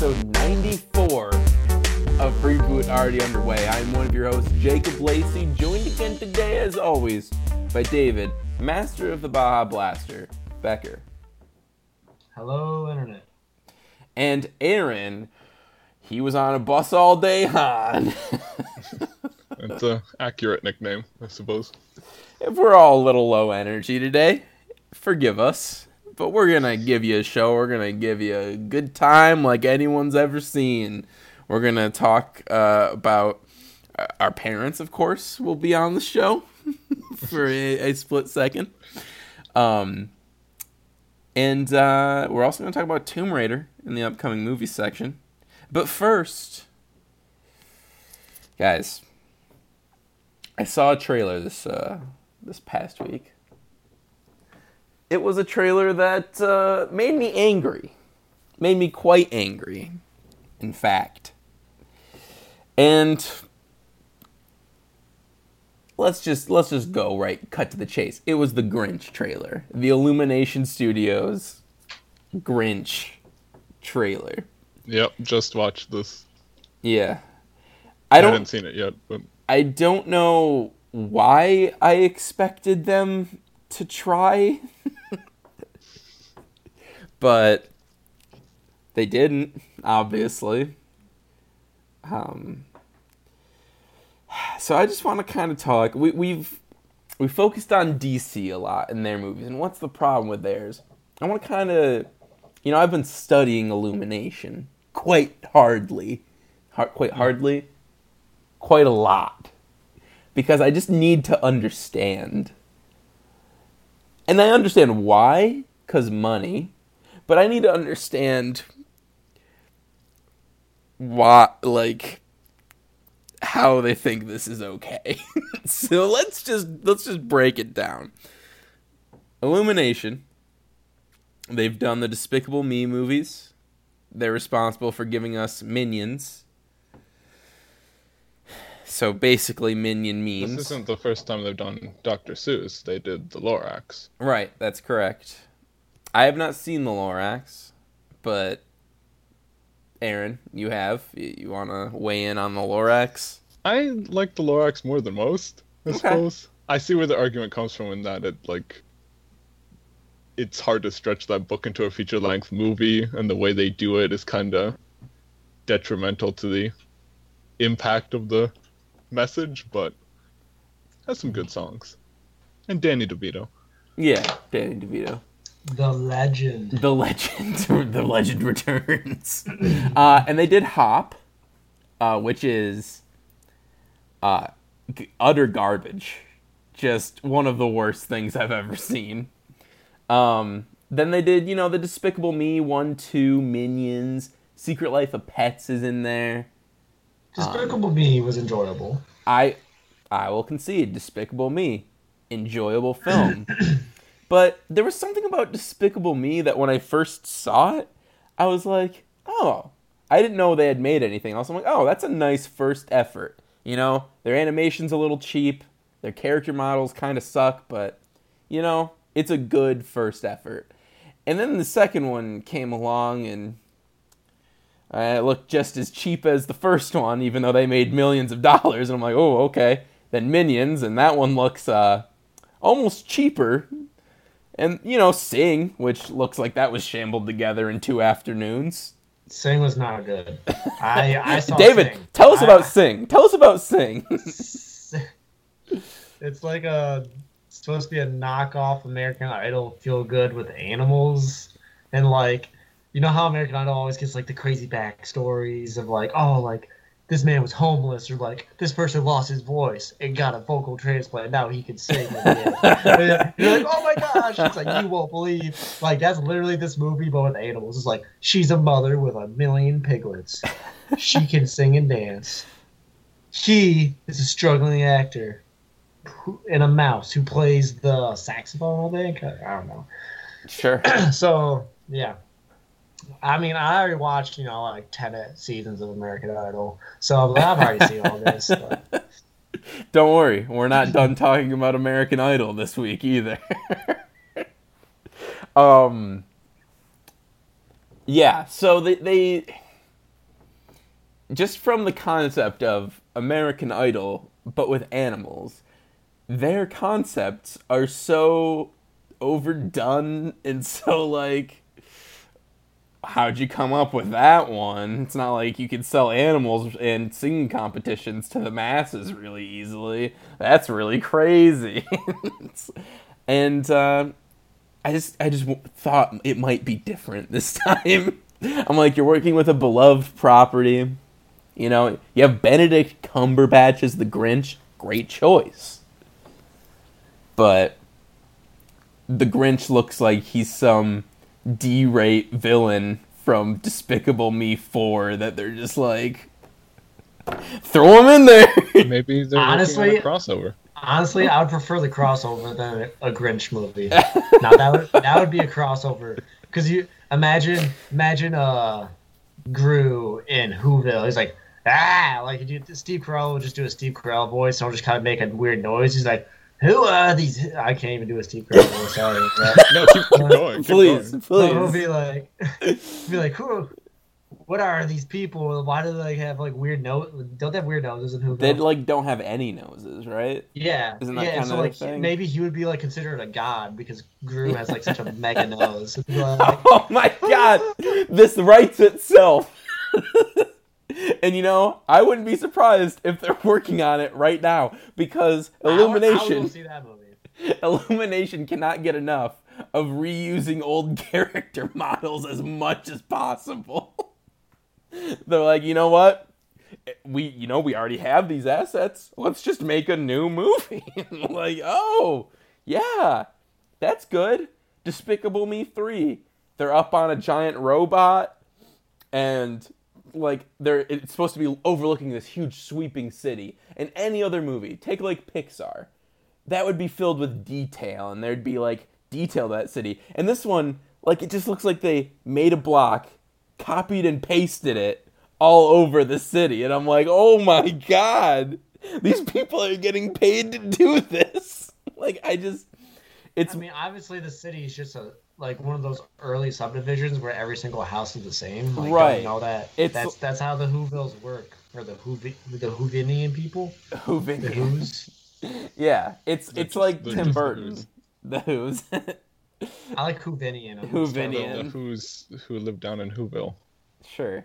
episode 94 of Reboot Already Underway. I'm one of your hosts, Jacob Lacey, joined again today, as always, by David, master of the Baja Blaster, Becker, Hello, Internet. and Aaron. He was on a bus all day, Han. It's a accurate nickname, I suppose. if we're all a little low energy today, forgive us. But we're gonna give you a show. We're gonna give you a good time like anyone's ever seen. We're gonna talk uh, about uh, our parents, of course, will be on the show for a, a split second. Um, and uh, we're also gonna talk about Tomb Raider in the upcoming movie section. But first, guys, I saw a trailer this uh, this past week. It was a trailer that uh, made me angry, made me quite angry, in fact. And let's just let's just go right, cut to the chase. It was the Grinch trailer, the Illumination Studios Grinch trailer. Yep, just watched this. Yeah, I, I don't. haven't seen it yet, but I don't know why I expected them to try, but they didn't, obviously. Um, so I just want to kind of talk. We, we've we focused on DC a lot in their movies, and what's the problem with theirs? I want to kind of, you know, I've been studying Illumination quite hardly, hard, quite hardly, quite a lot, because I just need to understand. And I understand why, because money, but I need to understand why, like, how they think this is okay. so let's just let's just break it down. Illumination. They've done the Despicable Me movies. They're responsible for giving us Minions. So basically, Minion memes. this isn't the first time they've done Dr. Seuss. They did the Lorax. Right, that's correct. I have not seen the Lorax, but Aaron, you have. You, want to weigh in on the Lorax? I like the Lorax more than most, I Okay. suppose. I see where the argument comes from in that it like it's hard to stretch that book into a feature length movie and the way they do it is kinda detrimental to the impact of the message, but has some good songs. And Danny DeVito. Yeah, Danny DeVito. The legend. The legend, the legend returns. Uh, and they did Hop, uh, which is uh, g- utter garbage. Just one of the worst things I've ever seen. Um, then they did, you know, the Despicable Me one, two, Minions, Secret Life of Pets is in there. Despicable Me was enjoyable. I I will concede Despicable Me, enjoyable film. but there was something about Despicable Me that when I first saw it, I was like, "Oh, I didn't know they had made anything else." I'm like, "Oh, that's a nice first effort." You know, their animation's a little cheap, their character models kind of suck, but you know, it's a good first effort. And then the second one came along and uh, it looked just as cheap as the first one, even though they made millions of dollars. And I'm like, oh, okay. Then Minions, and that one looks uh, almost cheaper. And, you know, Sing, which looks like that was shambled together in two afternoons. Sing was not good. I I saw David, Sing. tell us I- about Sing. Tell us about Sing. It's like a it's supposed to be a knockoff American Idol feel good with animals and like you know how American Idol always gets like the crazy backstories of like oh like this man was homeless or like this person lost his voice and got a vocal transplant now he can sing again. You're like oh my gosh it's like you won't believe like that's literally this movie but with animals it's like she's a mother with a million piglets she can sing and dance he is a struggling actor who- and a mouse who plays the saxophone. I think I don't know. sure. So yeah, I mean, I already watched you know like ten seasons of American Idol, so I've already seen all this. But Don't worry, we're not done talking about American Idol this week either. um, Yeah, so they, they just from the concept of American Idol, but with animals, their concepts are so overdone and so like how'd you come up with that one? It's not like you could sell animals and singing competitions to the masses really easily. That's really crazy. and uh, I just I just thought it might be different this time. I'm like, you're working with a beloved property. You know, you have Benedict Cumberbatch as the Grinch. Great choice. But the Grinch looks like he's some D-rate villain from Despicable Me 4 that they're just like throw him in there. Maybe they're Honestly- a crossover. Honestly, I would prefer the crossover than a Grinch movie. now that would that would be a crossover because you imagine imagine uh Gru in Whoville. He's like ah like you do Steve Carell would just do a Steve Carell voice and he'll just kind of make a weird noise. He's like who are these? I can't even do a Steve Carell voice. Sorry. But, No, keep, keep uh, going. Keep please, going. so it'll please. be like be like who. What are these people? Why do they have like weird nose? Don't they have weird noses in Whoville? They like don't have any noses, right? Yeah, Isn't that yeah. kinda so the like thing? maybe he would be like considered a god because Gru has like such a mega nose. Like, Oh my god, this writes itself. And you know, I wouldn't be surprised if they're working on it right now because Illumination see that movie. Illumination cannot get enough of reusing old character models as much as possible. They're like, you know what? We, you know, we already have these assets. Let's just make a new movie. like, oh, yeah, that's good. Despicable Me 3. They're up on a giant robot and like they're it's supposed to be overlooking this huge sweeping city. In any other movie, take like Pixar, that would be filled with detail and there'd be like detail that city. And this one, like it just looks like they made a block, copied and pasted it all over the city. And I'm like, oh my god, these people are getting paid to do this. Like I just, it's I mean, obviously the city is just a like one of those early subdivisions where every single house is the same. Like, Right. Don't know that. It's- that's that's how the Whovilles work, or the Whovi, the Whovinian people, the Hoovin. Who's. Yeah, it's it's just- like Tim just the Burton. Who's. The Who's. I like Whovinian. I'm Whovinian. The who's who lived down in Whoville. sure.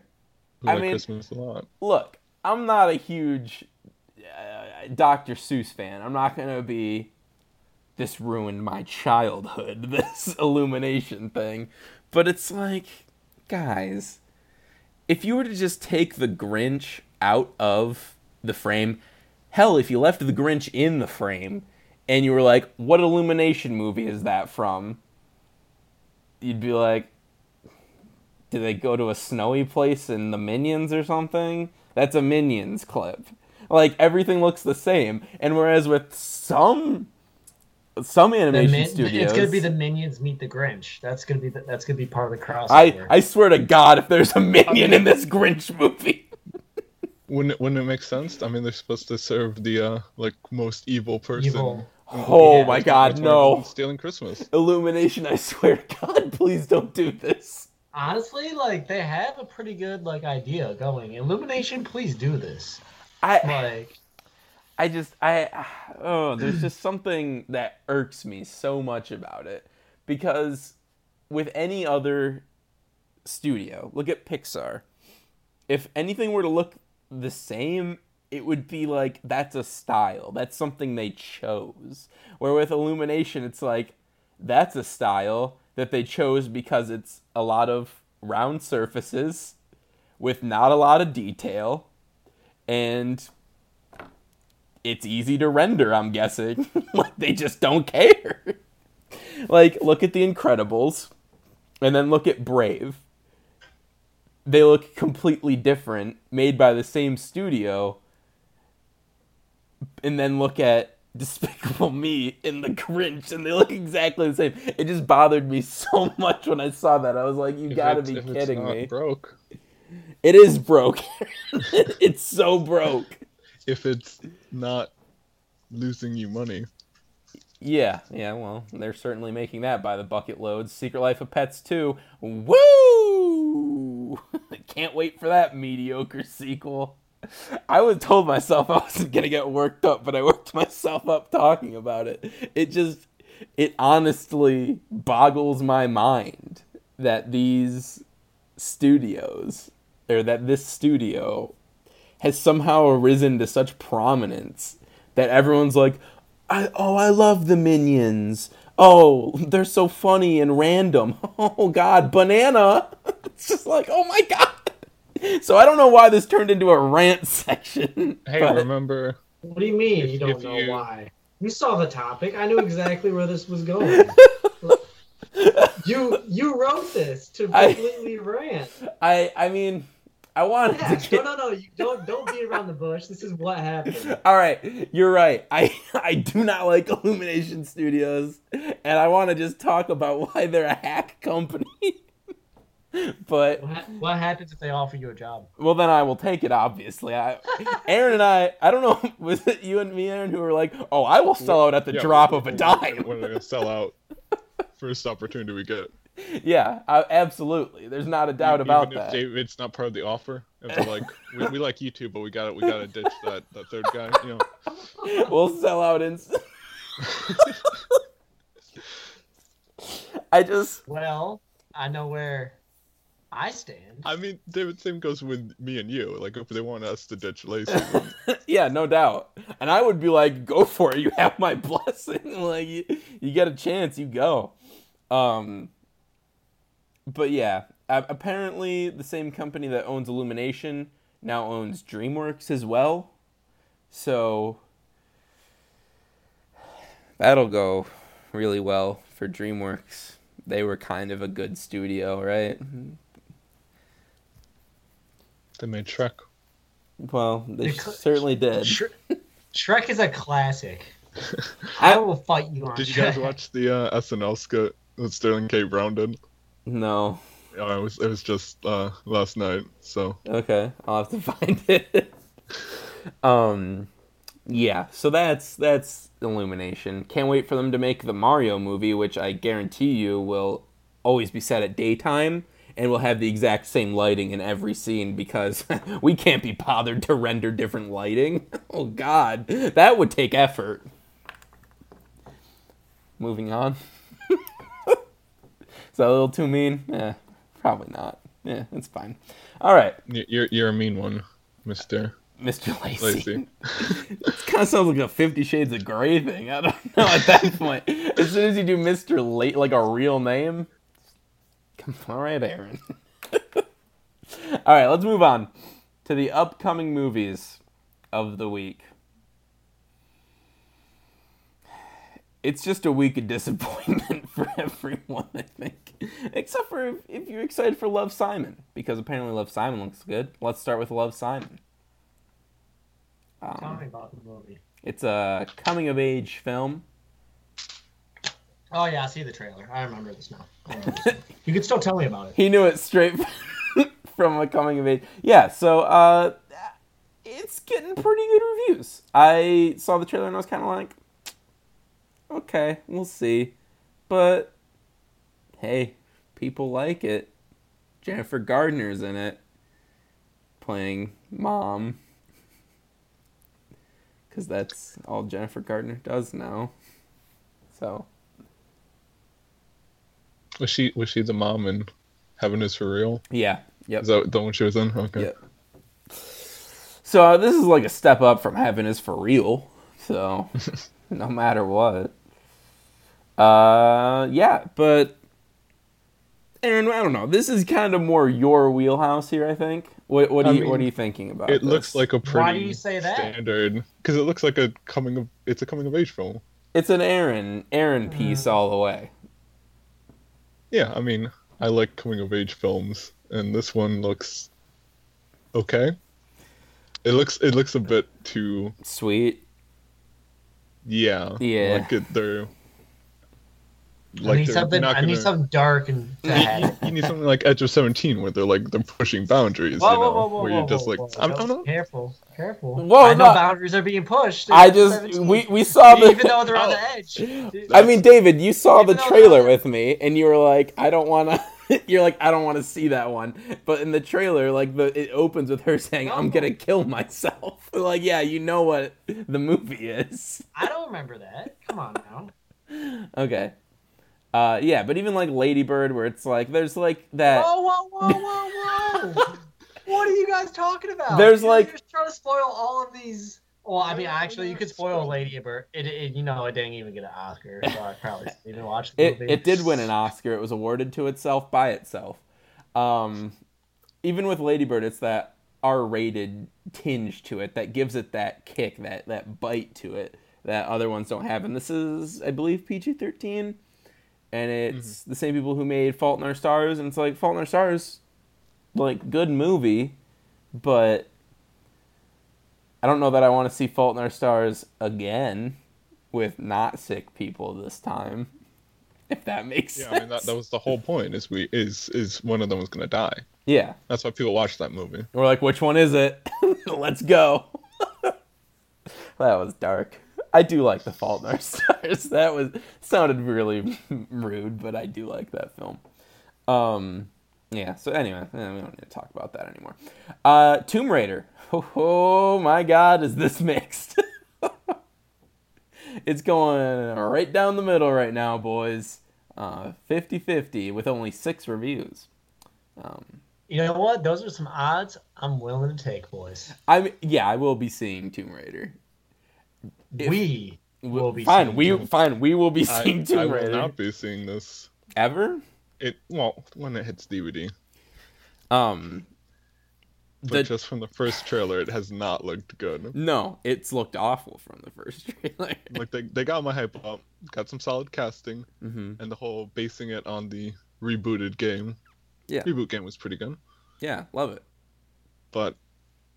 Who I mean- Christmas a lot. look, I'm not a huge uh, Dr. Seuss fan. I'm not going to be this ruined my childhood, this illumination thing. But it's like, guys, if you were to just take the Grinch out of the frame, hell, if you left the Grinch in the frame and you were like, what illumination movie is that from? You'd be like, do they go to a snowy place in the Minions or something? That's a Minions clip. Like everything looks the same, and whereas with some some The animation Min- studios, It's gonna be the Minions meet the Grinch. That's gonna be the, that's gonna be part of the crossover. I I swear to God, if there's a Minion in this Grinch movie, Wouldn't it, wouldn't it make sense? I mean, they're supposed to serve the uh like most evil person. Evil. oh Yeah, my God, That's why everyone's no! Stealing Christmas. Illumination, I swear to God, please don't do this. Honestly, like they have a pretty good like idea going. Illumination, please do this. I Like I just I oh, there's just something that irks me so much about it because with any other studio, look at Pixar. If anything were to look the same, it would be like that's a style. That's something they chose. Where with Illumination, it's like that's a style that they chose because it's a lot of round surfaces with not a lot of detail and it's easy to render, I'm guessing. like they just don't care. like look at the Incredibles and then look at Brave. They look completely different, made by the same studio. And then look at Despicable Me in The Grinch and they look exactly the same. It just bothered me so much when I saw that. I was like, you If got to it's- be kidding not me. Broke. It is broke. it's so broke. If it's not losing you money. Yeah, yeah, well, they're certainly making that by the bucket loads. Secret Life of Pets 2. Woo! Can't wait for that mediocre sequel. I was told myself I wasn't gonna get worked up, but I worked myself up talking about it. It just, it honestly boggles my mind that these studios, or that this studio, has somehow arisen to such prominence that everyone's like, I, oh, I love the minions. Oh, they're so funny and random. Oh God, banana. It's just like, oh my God. So I don't know why this turned into a rant section. Hey, but- remember? What do you mean If- you don't know you- why? You saw the topic. I knew exactly where this was going. you you wrote this to I- completely rant. I I mean, I wanted Yeah, to get. no, no, no. Don't don't be around the bush. This is what happened. All right, you're right. I I do not like Illumination Studios, and I want to just talk about why they're a hack company. but What, ha- what happens if they offer you a job? well, then I will take it. Obviously, I, Aaron and I. I don't know. Was it you and me, Aaron, who were like, "Oh, I will sell out at the Yeah, drop we're- of a we're- dime." We're gonna sell out first opportunity we get. yeah, I, absolutely. There's not a doubt about if that. David's not part of the offer. If like, we, we like you two, but we got to we got to ditch that that third guy. You know, we'll sell out in. I just Well, I know where I stand. I mean, David, same goes with me and you. Like, if they want us to ditch Lacey, then yeah, no doubt. And I would be like, go for it. You have my blessing. like you, you get a chance, you go. Um but yeah, apparently the same company that owns Illumination now owns DreamWorks as well. So that'll go really well for DreamWorks. They were kind of a good studio, right? they made Shrek. Well, they They cl- certainly did. Shre- Shrek is a classic. I will fight you on. Did you guys Shrek. watch the uh, SNL skit that Sterling K. Brown did? No. Yeah, it was it was just uh, last night. So Okay, I'll have to find it. um, yeah. So that's that's Illumination. Can't wait for them to make the Mario movie, which I guarantee you will always be set at daytime and will have the exact same lighting in every scene because we can't be bothered to render different lighting. Oh God, that would take effort. Moving on. Is that a little too mean? Yeah, probably not. Yeah, it's fine. All right. you're you're a mean one, Mister Mr. Lacey. Lacey. it kind of sounds like a Fifty Shades of Grey thing. I don't know at that point. As soon as you do Mr. Late, like a real name, come all right, Aaron. all right, let's move on to the upcoming movies of the week. It's just a week of disappointment for everyone, I think. Except for if, if you're excited for Love Simon, because apparently Love Simon looks good. Let's start with Love Simon. Um, Tell me about the movie. it's a coming of age film. Oh yeah, I see the trailer. I remember this now. Remember this you can still tell me about it. He knew it straight from a coming of age. Yeah, so uh, it's getting pretty good reviews. I saw the trailer and I was kind of like, okay, we'll see. But hey, people like it. Jennifer Gardner's in it, playing mom. Because that's all Jennifer Gardner does now. So. Was she was she the mom in Heaven is for Real? Yeah. Yep. Is that the one she was in? Okay. Yep. So uh, this is like a step up from Heaven is for real. So no matter what. Uh yeah, but Aaron, I don't know. This is kind of more your wheelhouse here, I think. What what are you mean, what are you thinking about? It this? looks like a pretty Why do you say that? standard because it looks like a coming of it's a coming of age film. it's an Aaron Aaron mm. piece all the way. Yeah, I mean, I like coming of age films, and this one looks okay. It looks it looks a bit too Sweet. yeah Yeah. like it, they're I need they're something. not I need something dark and to have. you need something like Edge of Seventeen where they're like they're pushing boundaries, Whoa, you know, whoa, whoa, whoa, where you're just whoa, like whoa. I'm, I'm not. careful, careful. Whoa, I know no. boundaries are being pushed. I just 17. we we saw the even though they're on Oh. the edge. I mean, David, you saw the Even though trailer they're- with me, and you were like, "I don't want to." You're like, I don't want to see that one. But in the trailer, like the it opens with her saying, "I'm gonna kill myself." like, yeah, you know what the movie is. I don't remember that. Come on now. Okay. Uh, yeah, but even like Lady Bird, where it's like there's like that. Whoa, whoa, whoa, whoa, whoa! what are you guys talking about? There's You're like- just trying to spoil all of these. Well, I mean, actually, you could spoil Lady Bird. It, it, you know, it didn't even get an Oscar, so I probably didn't even watch the It movie. it did win an Oscar. It was awarded to itself by itself. Um, even with Lady Bird, it's that R-rated tinge to it that gives it that kick, that that bite to it that other ones don't have. And this is, I believe, PG-13, and mm-hmm. it's the same people who made Fault in Our Stars, and it's like Fault in Our Stars, like good movie, but I don't know that I want to see Fault in Our Stars again with not sick people this time. If that makes Yeah, sense. I mean that, that was the whole point. Is we is is one of them was gonna die. yeah. That's why people watch that movie. We're like, which one is it? Let's go. that was dark. I do like The Fault in Our Stars. That was sounded really rude, but I do like that film. Um, yeah. So anyway, eh, we don't need to talk about that anymore. Uh, Tomb Raider. Oh, oh my God, is this mixed? it's going right down the middle right now, boys. Uh, 50-50 with only six reviews. Um, You know what? Those are some odds I'm willing to take, boys. I'm yeah, I will be seeing Tomb Raider. If- we will be fine. We Tomb- fine. We will be I, seeing Tomb I will not be seeing this. ever. It well when it hits DVD, Um, but The- just from the first trailer, it has not looked good. no, it's looked awful from the first trailer. Like they they got my hype up, got some solid casting, hmm and the whole basing it on the rebooted game. Yeah. reboot game was pretty good, Yeah, love it. but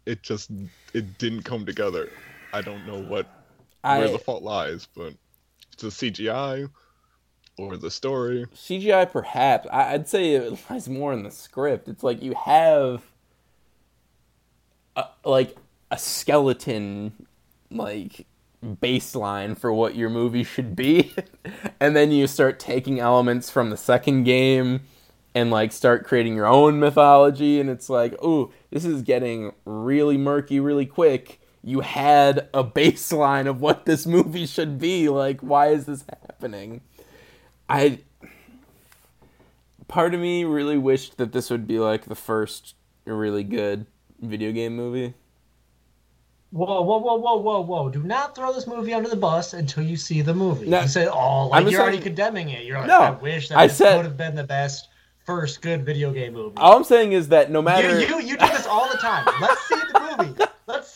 it just it didn't come together. I don't know what where the fault lies, but it's the CGI or the story. CGI perhaps. I, I'd say it lies more in the script. It's like you have a, like a skeleton like baseline for what your movie should be and then you start taking elements from the second game and like start creating your own mythology and it's like oh this is getting really murky really quick you had a baseline of what this movie should be like why is this happening i part of me really wished that this would be like the first really good video game movie Whoa, whoa, whoa, whoa, whoa, whoa! Do not throw this movie under the bus until you see the movie. No, you said, "Oh, I'm like you're already saying- condemning it." You're like, No, "I wish that I this said- would have been the best first good video game movie." all i'm saying is that no matter You, you, you do this all the time. Let's see the movie.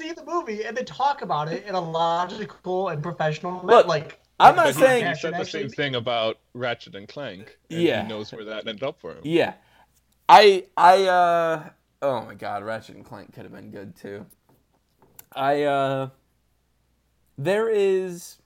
Let's see the movie and then talk about it in a logical and professional way. Look, like I'm not saying- he said the same be- thing about Ratchet and Clank. And Yeah. he knows where that ended up for him. Yeah. I I uh oh my god, Ratchet and Clank could have been good too. I uh there is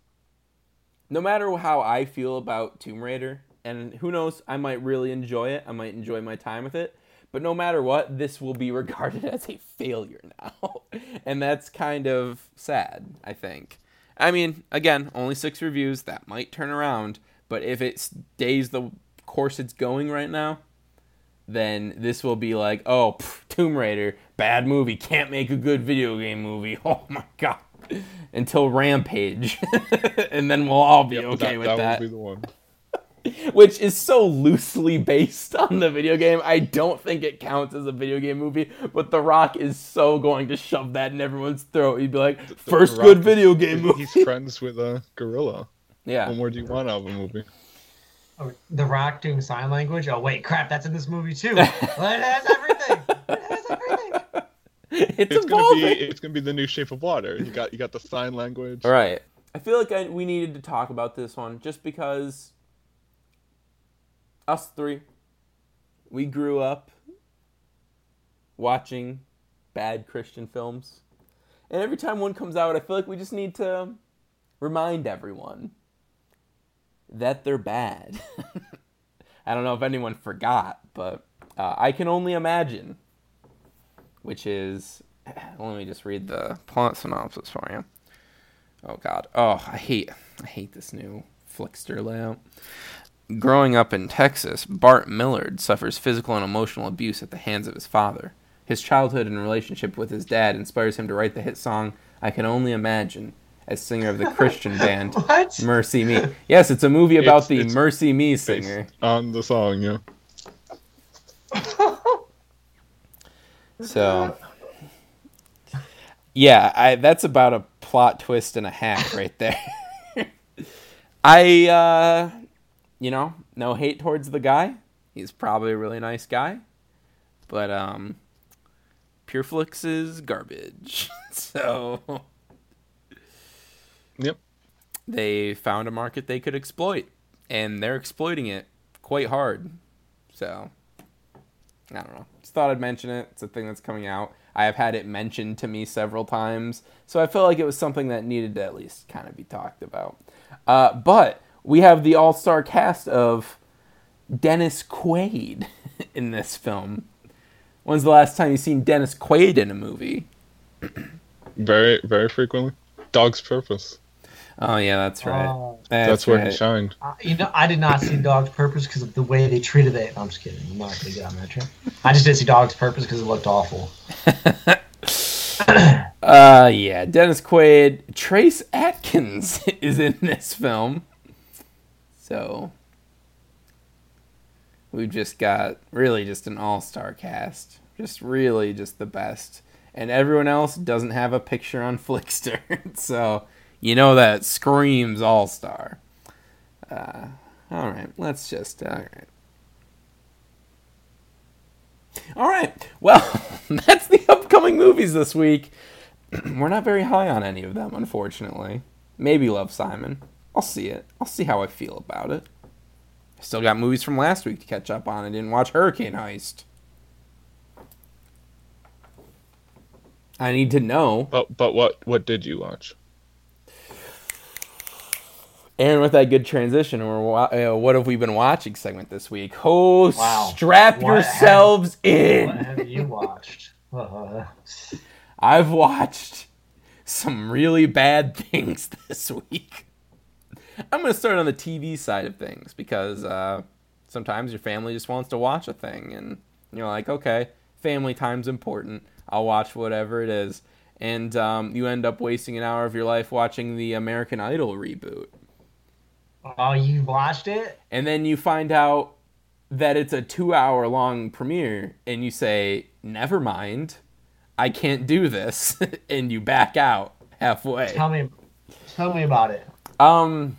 no matter how I feel about Tomb Raider, and who knows, I might really enjoy it. I might enjoy my time with it. But no matter what, this will be regarded as a failure now. and that's kind of sad, I think. I mean, again, only six reviews. That might turn around. But if it stays the course it's going right now, then this will be like, oh, pff, Tomb Raider, bad movie, can't make a good video game movie. Oh my god. Until Rampage. and then we'll all be Yep, okay that, with that that would be the one. which is so loosely based on the video game. I don't think it counts as a video game movie, but The Rock is so going to shove that in everyone's throat. He'd be like, The- first The good Rock video is- game movie. He's friends with a gorilla. yeah. What more do you want out of a movie? Oh, the Rock doing sign language. Oh wait, crap! That's in this movie too. It has everything. It has everything. It's, It's gonna be it's gonna be the new Shape of Water. You got you got the sign language. All right. I feel like I, we needed to talk about this one just because us three, we grew up watching bad Christian films. And every time one comes out, I feel like we just need to remind everyone that they're bad. I don't know if anyone forgot, but uh, I can only imagine, which is. Let me just read the plot synopsis for you. Oh god. Oh, I hate I hate this new Flixster layout. Growing up in Texas, Bart Millard suffers physical and emotional abuse at the hands of his father. His childhood and relationship with his dad inspires him to write the hit song I Can Only Imagine as singer of the Christian band What? MercyMe. Yes, it's a movie about It's- the it's MercyMe Based singer. on the song, yeah. So, yeah, I that's about a plot twist and a half right there. I, uh, you know, no hate towards the guy. He's probably a really nice guy, but um, Pureflix is garbage. so Yep. they found a market they could exploit, and they're exploiting it quite hard. So I don't know. Just thought I'd mention it. It's a thing that's coming out. I have had it mentioned to me several times, so I felt like it was something that needed to at least kind of be talked about. Uh, but we have the all-star cast of Dennis Quaid in this film. When's the last time you've seen Dennis Quaid in a movie? Very, very frequently. Dog's Purpose. Oh yeah, that's right. Oh. That's, where right. he shined. Uh, you know, I did not see Dog's Purpose because of the way they treated it. I'm just kidding. I'm not going to get on that train. I just didn't see Dog's Purpose because it looked awful. Uh, yeah, Dennis Quaid, Trace Atkins is in this film. So we've just got really just an all-star cast, just really just the best, and everyone else doesn't have a picture on Flixster, so you know that screams all-star. Uh, all right, let's just all right. All right. Well, that's the upcoming movies this week. We're not very high on any of them, unfortunately. Maybe Love Simon. I'll see it. I'll see how I feel about it. I still got movies from last week to catch up on. I didn't watch Hurricane Heist. I need to know. But but what what did you watch? Aaron, with that good transition, or wa- uh, what have we been watching segment this week? Oh, Wow. strap What yourselves in. What have you watched? Uh, I've watched some really bad things this week. I'm going to start on the TV side of things because uh, sometimes your family just wants to watch a thing, and you're like, okay, family time's important. I'll watch whatever it is. And um, you end up wasting an hour of your life watching the American Idol reboot. oh, you watched it? And then you find out that it's a two hour long premiere, and you say, never mind, I can't do this. and you back out halfway. Tell me, tell me about it. Um,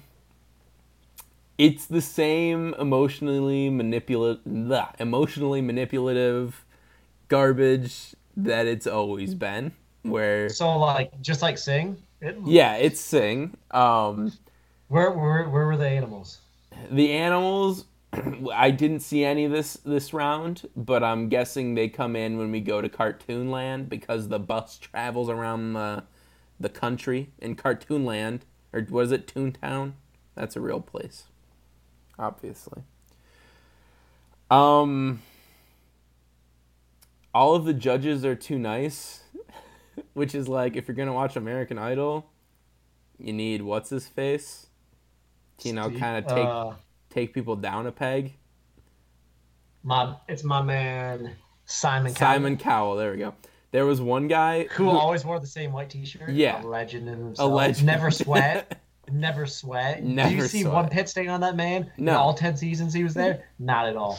it's the same emotionally manipulative, emotionally manipulative garbage that it's always been. Where So, like, just like Sing, it, yeah, it's Sing. Um, where, where, where were the animals? the animals, I didn't see any this this round, but I'm guessing they come in when we go to Cartoon Land because the bus travels around the the country in Cartoon Land, or was it Toontown? That's a real place, obviously. Um, all of the judges are too nice, which is like if you're gonna watch American Idol, you need what's his face, to, you know, kind of take uh, take people down a peg. my, it's my man Simon. Cowell, Simon Cowell, there we go. There was one guy who always wore the same white T-shirt. Yeah. a legend in himself. a legend. Never sweat. Never sweat. Do Never you see sweat. one pit stain on that man? In No. all ten seasons he was there? Not at all.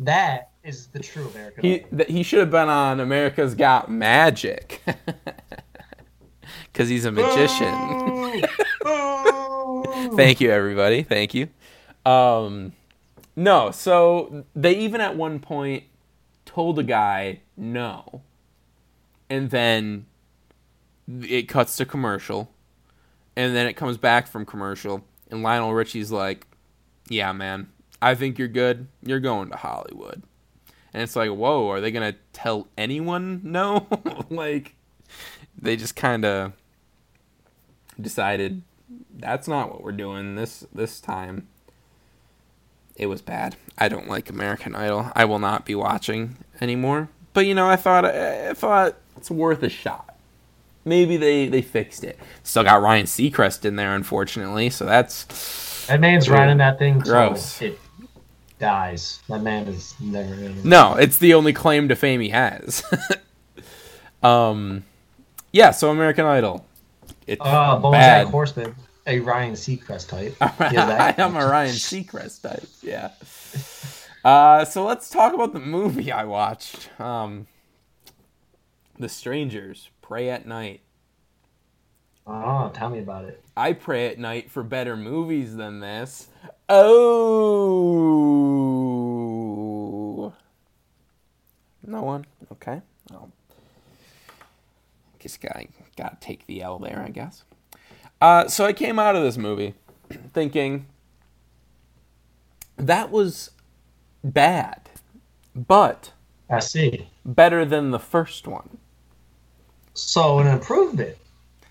that is the true American. He th- he should have been on America's Got Magic. Cuz he's a magician. Thank you everybody. Thank you. Um no, so they even at one point told a guy no. And then it cuts to commercial. And then it comes back from commercial and Lionel Richie's like, "Yeah, man. I think you're good. You're going to Hollywood." And it's like, "Whoa, are they going to tell anyone no?" like they just kind of decided that's not what we're doing this this time. It was bad. I don't like American Idol. I will not be watching anymore. But you know, I thought I thought it's worth a shot. Maybe they they fixed it. Still got Ryan Seacrest in there, unfortunately. So that's That man's riding that thing. Gross. It dies. That man is never gonna. No, it's the only claim to fame he has. um, yeah. So American Idol. It's Uh, bad. Horseman, a Ryan Seacrest type. I am a Ryan Seacrest type. Yeah. Uh, so let's talk about the movie I watched. Um, the Strangers Pray at Night. Oh, tell me about it. I pray at night for better movies than this. Oh. No one? Okay. Well, just gotta, gotta take the L there, I guess. Uh, so I came out of this movie thinking that was bad, but I see. better than the first one. So an improvement.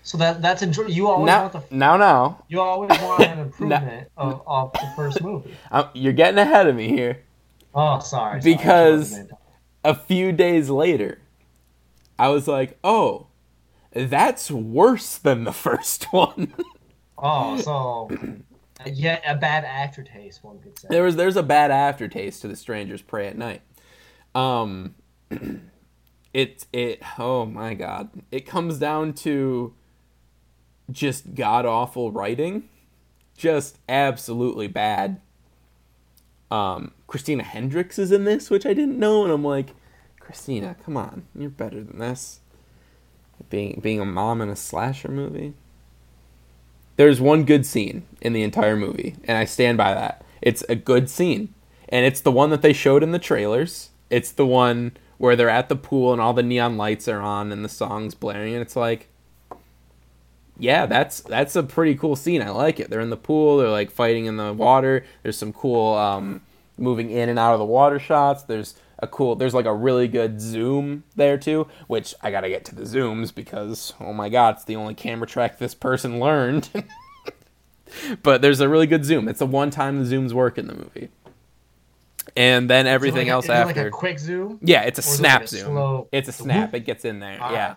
So that that's enjoy. You always Now, want the. now, now, You always want an improvement of, of the first movie. um, you're getting ahead of me here. Oh, sorry. sorry. Because- a few days later, I was like, oh, that's worse than the first one. Oh, so yeah, a bad aftertaste, one could say. there was there's a bad aftertaste to the strangers prey at night. Um it it oh my god. It comes down to just god awful writing. Just absolutely bad. Um Christina Hendricks is in this, which I didn't know, and I'm like, Christina, come on, you're better than this. Being being a mom in a slasher movie. There's one good scene in the entire movie, and I stand by that. It's a good scene. And it's the one that they showed in the trailers. It's the one where they're at the pool and all the neon lights are on and the song's blaring and it's like yeah, that's that's a pretty cool scene. I like it. They're in the pool, they're like fighting in the water. There's some cool um moving in and out of the water shots. There's a cool there's like a really good zoom there too, which I got to get to the zooms because oh my god, it's the only camera track this person learned. but there's a really good zoom. It's the one time the zooms work in the movie. And then everything like else is after. Like a quick zoom. yeah, it's a is it snap like a zoom. slow- It's a snap. It gets in there. Ah, yeah.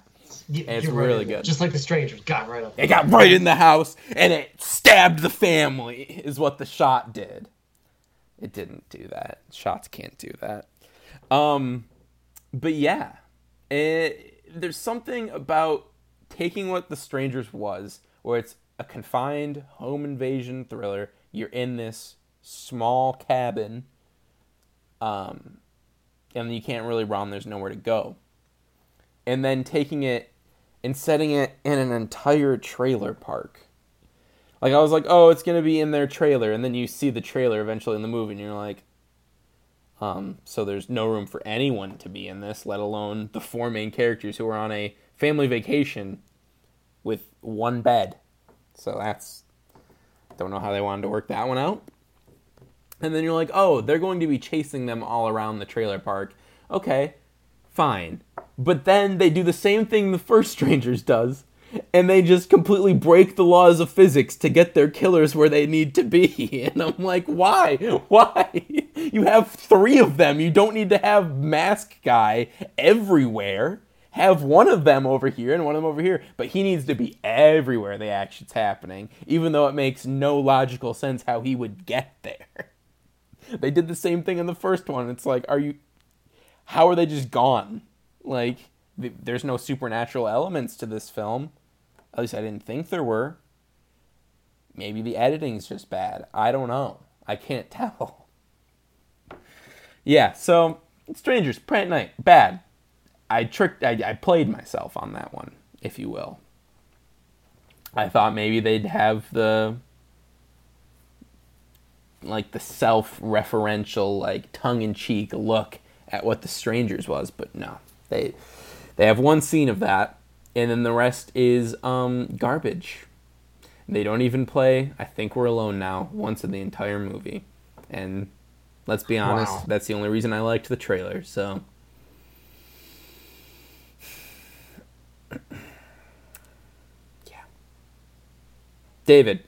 It's right really in good. Just like the strangers got right up. It got right in the house and it stabbed the family, is what the shot did. It didn't do that. Shots can't do that. Um, but yeah, it, there's something about taking what The Strangers was, where it's a confined home invasion thriller. You're in this small cabin, um, and you can't really run. There's nowhere to go. And then taking it and setting it in an entire trailer park. Like I was like, oh, it's gonna be in their trailer, and then you see the trailer eventually in the movie, and you're like, um, so there's no room for anyone to be in this, let alone the four main characters who are on a family vacation with one bed. So that's don't know how they wanted to work that one out. And then you're like, oh, they're going to be chasing them all around the trailer park. Okay, fine. But then they do the same thing the first Strangers does, and they just completely break the laws of physics to get their killers where they need to be. And I'm like, why? Why? You have three of them. You don't need to have Mask Guy everywhere. Have one of them over here and one of them over here, but he needs to be everywhere the action's happening, even though it makes no logical sense how he would get there. They did the same thing in the first one. It's like, are you how are they just gone? Like, th- there's no supernatural elements to this film. At least I didn't think there were. Maybe the editing's just bad. I don't know. I can't tell. Yeah, so Strangers, Prey at Night, bad. I tricked. I, I played myself on that one, if you will. I thought maybe they'd have the like the self-referential, like tongue-in-cheek look at what the Strangers was, but no, they they have one scene of that, and then the rest is um, garbage. They don't even play "I Think We're Alone Now" once in the entire movie, and let's be honest, Wow. that's the only reason I liked the trailer. So. Yeah. David,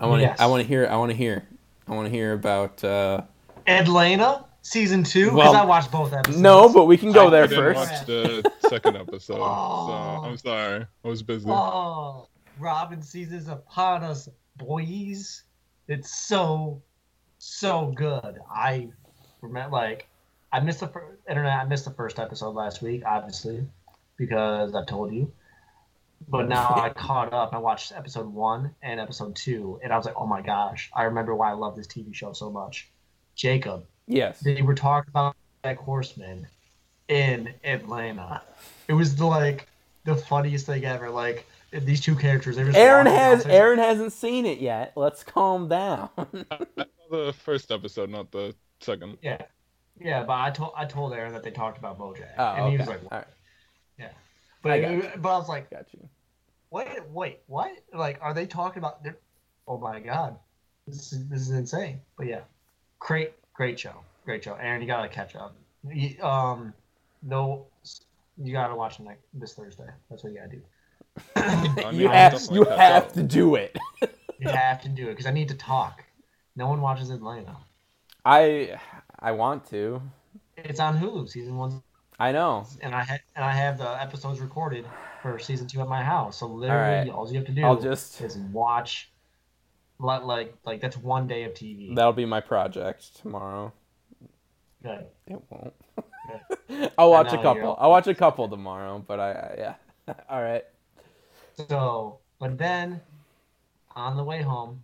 I want to. Yes. I want to hear. I want to hear. I want to hear about. Uh, Atlanta season two because Well, I watched both episodes. no, but we can go I there I first. watch the second episode, Oh. so I'm sorry. I was busy. Oh, Robbin' season's upon us, boys. It's so so good. I remember like I missed the first, internet. I missed the first episode last week, obviously, because I told you. But now I caught up. I watched episode one and episode two, and I was like, "Oh my gosh!" I remember why I love this TV show so much. Jacob, Yes. they were talking about Jack Horseman in Atlanta. It was the, like the funniest thing ever. Like these two characters, they were just Aaron has outside- Aaron hasn't seen it yet. Let's calm down. The first episode, not the second. Yeah, yeah. But I told I told Aaron that they talked about BoJack, oh, and okay. he was like, All right. But I but I was like, Got you. Wait, wait, what? Like, are they talking about? they're- Oh my god, this is this is insane. But yeah, great, great show, great show. Aaron, you gotta catch up. You, um, no, you gotta watch next this Thursday. That's what you gotta do. I mean, you have you have up. to do it. You have to do it because I need to talk. No one watches Atlanta. I I want to. It's on Hulu, season one, I know. and I ha- and I have the episodes recorded for season two at my house. So literally, all, right. you have to do I'll just is watch. Like, like, like that's one day of TV. that'll be my project tomorrow. Good. It won't. I'll watch a couple. I'll watch a couple tomorrow, but I, I yeah. All right. So, but then on the way home,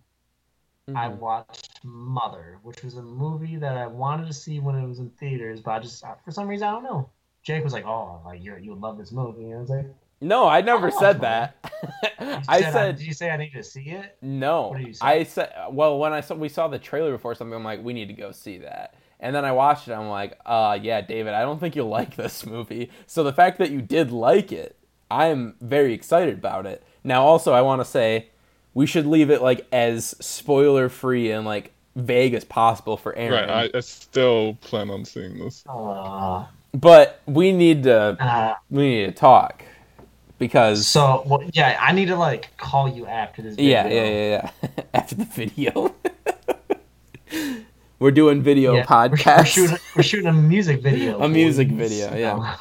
I Mhm. watched Mother, which was a movie that I wanted to see when it was in theaters, but I just for some reason I don't know. Jake was like, "Oh, like you you would love this movie," and I was like, No, I never Oh, said okay. that. I said, said "Did you say I need to see it?" no. What did you say? I said well when I saw we saw the trailer before something. I'm like, we need to go see that. And then I watched it. I'm like, uh, yeah, David, I don't think you'll like this movie. So the fact that you did like it, I'm very excited about it. Now, also, I want to say we should leave it like as spoiler free and like vague as possible for Aaron. Right, I, I still plan on seeing this. Uh, but we need to uh, we need to talk because so well, yeah, I need to like call you after this. Video. yeah, yeah, yeah, yeah. After the video, we're doing video Yeah, we're- podcast. We're, shooting, we're shooting a music video. A music boys. video, yeah.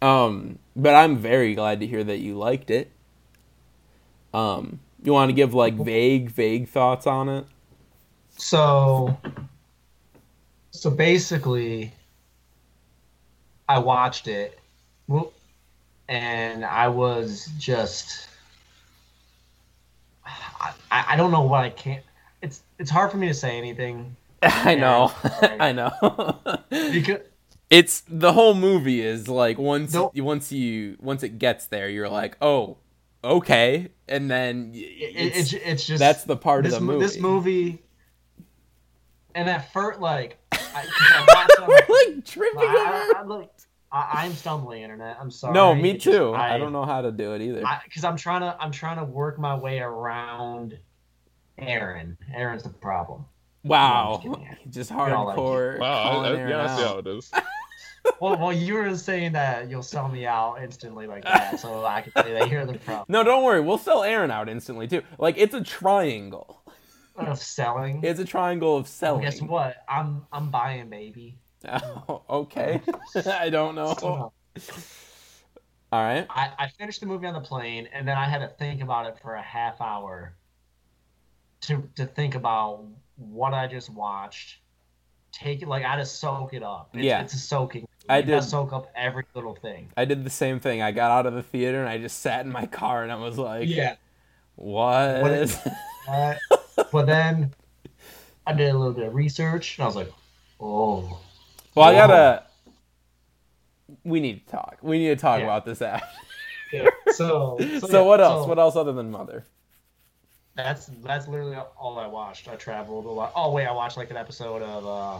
Um, but I'm very glad to hear that you liked it. Um, you want to give like vague, vague thoughts on it? So, so basically, I watched it, and I was just, I, I don't know what I can't. It's it's hard for me to say anything I know. I know. because it's the whole movie is like once No. once you once it gets there, you're like, oh, okay, and then y- it, it's, it's it's just that's the part of the movie. This movie, and at first, like, I, I watched it, I'm like, We're like tripping I, I, over. I, look, I, I'm stumbling, internet. I'm sorry. No, me It's too. I, don't know how to do it either. because I'm trying to I'm trying to work my way around Aaron. Aaron's the problem. wow, No, just kidding. just all like hardcore. Wow, I, I, yeah, I see how it is. Well, well, you were saying that you'll sell me out instantly like that, so I can say that you're the problem No, don't worry. We'll sell Aaron out instantly too. Like it's a triangle. of selling. It's a triangle of Well, selling. guess what? I'm I'm buying, baby. Oh, okay. I don't know. All right. I, I finished the movie on the plane, and then I had to think about it for a half hour to to think about what I just watched. Take it like I had to soak it up. It's, Yeah. it's a soaking. I you did- soak up every little thing. I did the same thing. I got out of the theater and I just sat in my car and I was like, Yeah, what? What is- Uh, but then I did a little bit of research, and I was like, oh. Well, I gotta. We need to talk. We need to talk Yeah. about this app. Yeah. So, So, yeah, what else? so What else other than Mother? That's that's literally all I watched. I traveled a lot. Oh wait, I watched like an episode of uh,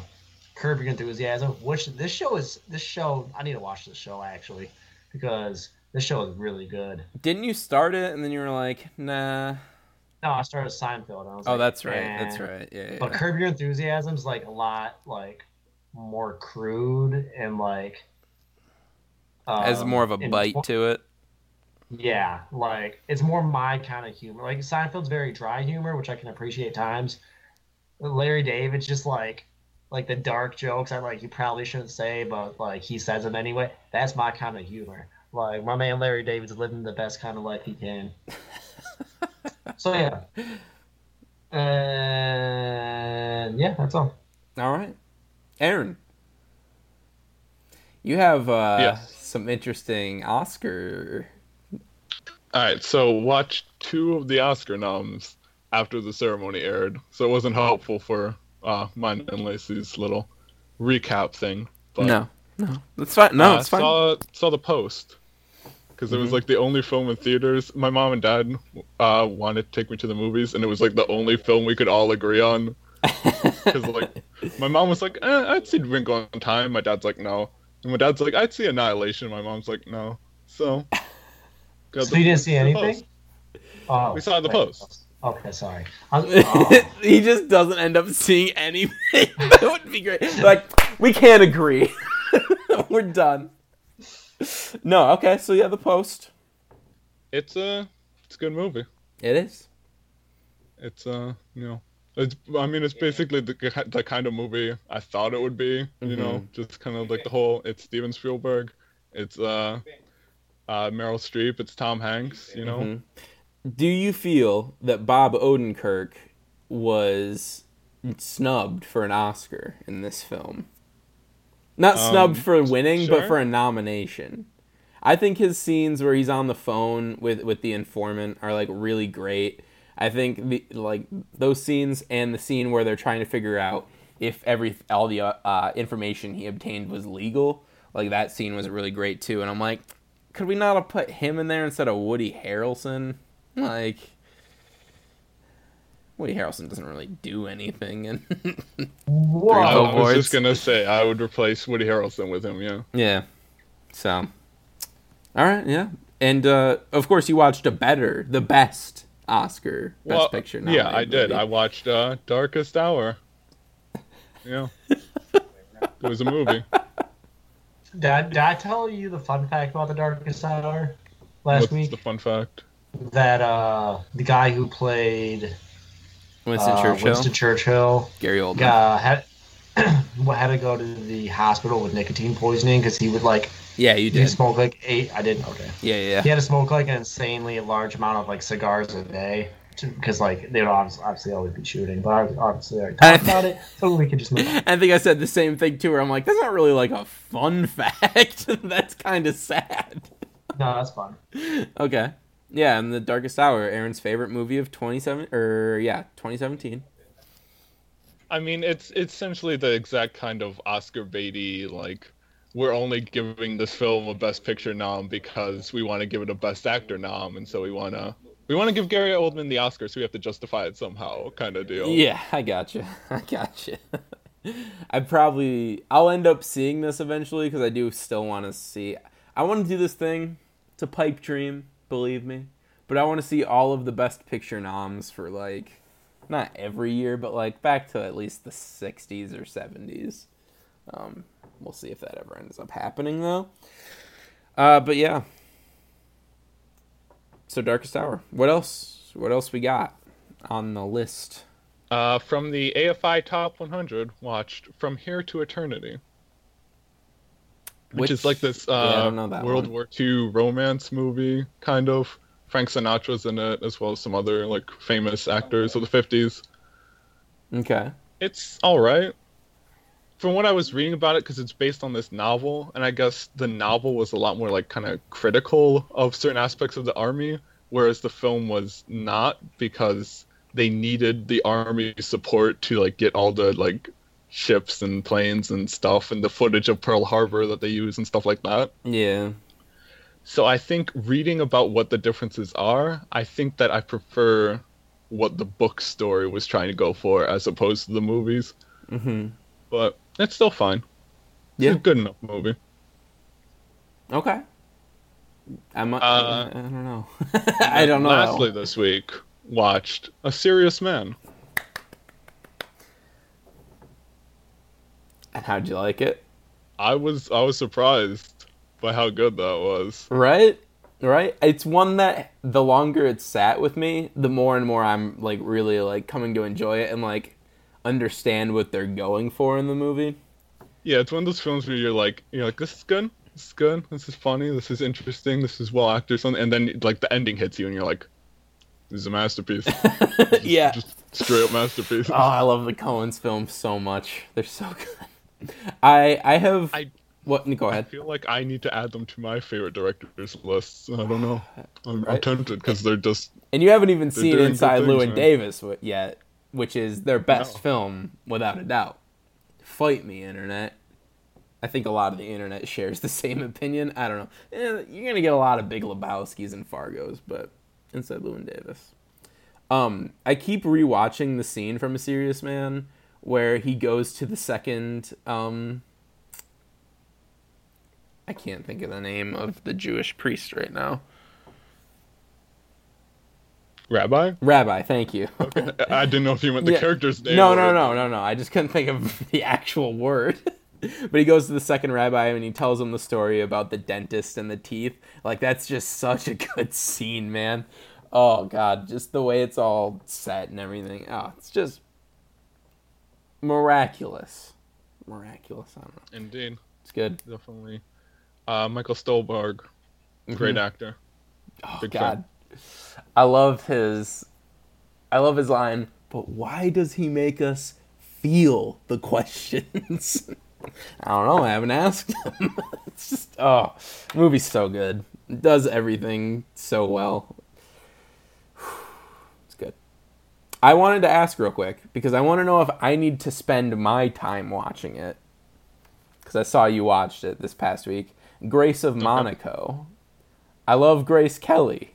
Curb Your Enthusiasm. Which this show is this show. I need to watch this show actually because this show is really good. Didn't you start it and then you were like, nah? No, I started Seinfeld. And I was Oh, like, that's right. That's right. Yeah. But yeah. Curb Your Enthusiasm's like a lot like more crude and like Has um, more of a bite to it. Yeah, like it's more my kind of humor. Like Seinfeld's very dry humor, which I can appreciate times. Larry David's just like like the dark jokes I like you probably shouldn't say, but like he says them anyway. That's my kind of humor. Like my man Larry David's living the best kind of life he can. so yeah, And yeah, that's all. All right, Aaron, you have uh, Yes. some interesting Oscar. All right, so watch two of the Oscar noms after the ceremony aired, so it wasn't helpful for uh, mine and Lacey's little recap thing. But no, no, that's fine. No, uh, it's fine. Saw saw the post because it was Mhm. like the only film in theaters. My mom and dad uh, wanted to take me to the movies, and it was like the only film we could all agree on. Because like my mom was like, eh, "I'd see Wrinkle on Time." My dad's like, "No," and my dad's like, "I'd see Annihilation." My mom's like, "No." So. got So the- you didn't see anything? Oh, We saw the wait. post. Okay, sorry. Was- oh. he just doesn't end up seeing anything. that would be great. Like we can't agree. We're done. No, okay. So yeah, the post. It's a it's a good movie. It is. It's uh you know it's I mean it's basically the the kind of movie I thought it would be. You know, just kind of like the whole. It's Steven Spielberg. It's uh, uh Meryl Streep. It's Tom Hanks. You know. Mhm. Do you feel that Bob Odenkirk was snubbed for an Oscar in this film? Not Um, snubbed for winning, but for a nomination. I think his scenes where he's on the phone with with the informant are like really great. I think the like those scenes and the scene where they're trying to figure out if every all the uh, uh, information he obtained was legal, like that scene was really great too. And I'm like, could we not have put him in there instead of Woody Harrelson? Like, Woody Harrelson doesn't really do anything, and I Whoa. Go was just gonna say I would replace Woody Harrelson with him. Yeah. yeah. So, all right, yeah, and uh, of course you watched a better, the best Oscar Best Well, Picture. Yeah, I nominated did. movie. I watched uh, Darkest Hour. Yeah. it was a movie. Did I, did I tell you the fun fact about the Darkest Hour last What's week? the fun fact? That uh, the guy who played Winston uh, Churchill, Winston Churchill Gary Oldman. uh, had had to go to the hospital with nicotine poisoning because he would like Yeah, you he did. smoke like eight. I didn't. Okay. Yeah, yeah. He had to smoke like an insanely large amount of like cigars a day because like they would obviously, obviously always be shooting. But I obviously, I already talked about it, so we could just move on. I think I said the same thing to her. I'm like, that's not really like a fun fact. that's kind of sad. No, that's fine. Okay. Yeah, and the Darkest Hour, Aaron's favorite movie of 27 or yeah, 2017. I mean, it's it's essentially the exact kind of Oscar baity like we're only giving this film a Best Picture nom because we want to give it a Best Actor nom, and so we want to we want to give Gary Oldman the Oscar, so we have to justify it somehow, kind of deal. Yeah, I gotcha. I gotcha. I probably I'll end up seeing this eventually because I do still want to see. I want to do this thing. It's a pipe dream, believe me. But I want to see all of the Best Picture noms for like not every year, but like back to at least the '60s or '70s. Um, we'll see if that ever ends up happening though. Uh, but yeah. So Darkest Hour. What else? What else we got on the list? Uh, from the AFI Top 100, watched From Here to Eternity, which, Which- is like this uh, that World one. War II romance movie, kind of. Frank Sinatra's in it, as well as some other like famous actors of the 50s. Okay. It's all right. From what I was reading about it, because it's based on this novel, and I guess the novel was a lot more like kind of critical of certain aspects of the army, whereas the film was not because they needed the army support to like get all the like ships and planes and stuff and the footage of Pearl Harbor that they use and stuff like that. Yeah. So I think reading about what the differences are, I think that I prefer what the book story was trying to go for as opposed to the movies Mm-hmm. but it's still fine. It's Yeah. a good enough movie. Okay. I'm, uh, Uh, I don't know. I don't know. Lastly, this week watched A Serious Man. And how'd you like it? I was I was surprised by how good that was. Right? Right? It's one that the longer it's sat with me, the more and more I'm like really like coming to enjoy it and like understand what they're going for in the movie. Yeah, it's one of those films where you're like you're like this is good, this is good, this is funny, this is interesting, this is well acted, something, and then like the ending hits you and you're like, this is a masterpiece. yeah. Just straight up masterpiece. Oh, I love the Coens films so much. They're so good. I I have I- what? Go ahead. I feel like I need to add them to my favorite directors lists. I don't know. I'm, I'm tempted because they're just And you haven't even seen Inside Llewyn man. Davis yet, which is their best No. film without a doubt. Fight me, internet. I think a lot of the internet shares the same opinion. I don't know. Eh, you're gonna get a lot of Big Lebowski's and Fargos, but Inside Llewyn Davis. Um, I keep rewatching the scene from A Serious Man where he goes to the second. Um, I can't think of the name of the Jewish priest right now. Rabbi. Rabbi, thank you. okay. I didn't know if you meant the Yeah. character's name. No, or- no, no, no, no. I just couldn't think of the actual word. but he goes to the second rabbi and he tells him the story about the dentist and the teeth. Like that's just such a good scene, man. Oh god, just the way it's all set and everything. Oh, it's just miraculous. Miraculous. I don't know. Indeed, It's good. definitely. Uh, Michael Stuhlbarg, great Mhm. actor. Oh Big god. I love his I love his line, but why does he make us feel the questions? I don't know, I haven't asked him. it's just oh, movie's so good. It does everything so well. It's good. I wanted to ask real quick because I want to know if I need to spend my time watching it. Because I saw you watched it this past week. Grace of Monaco. I love Grace Kelly.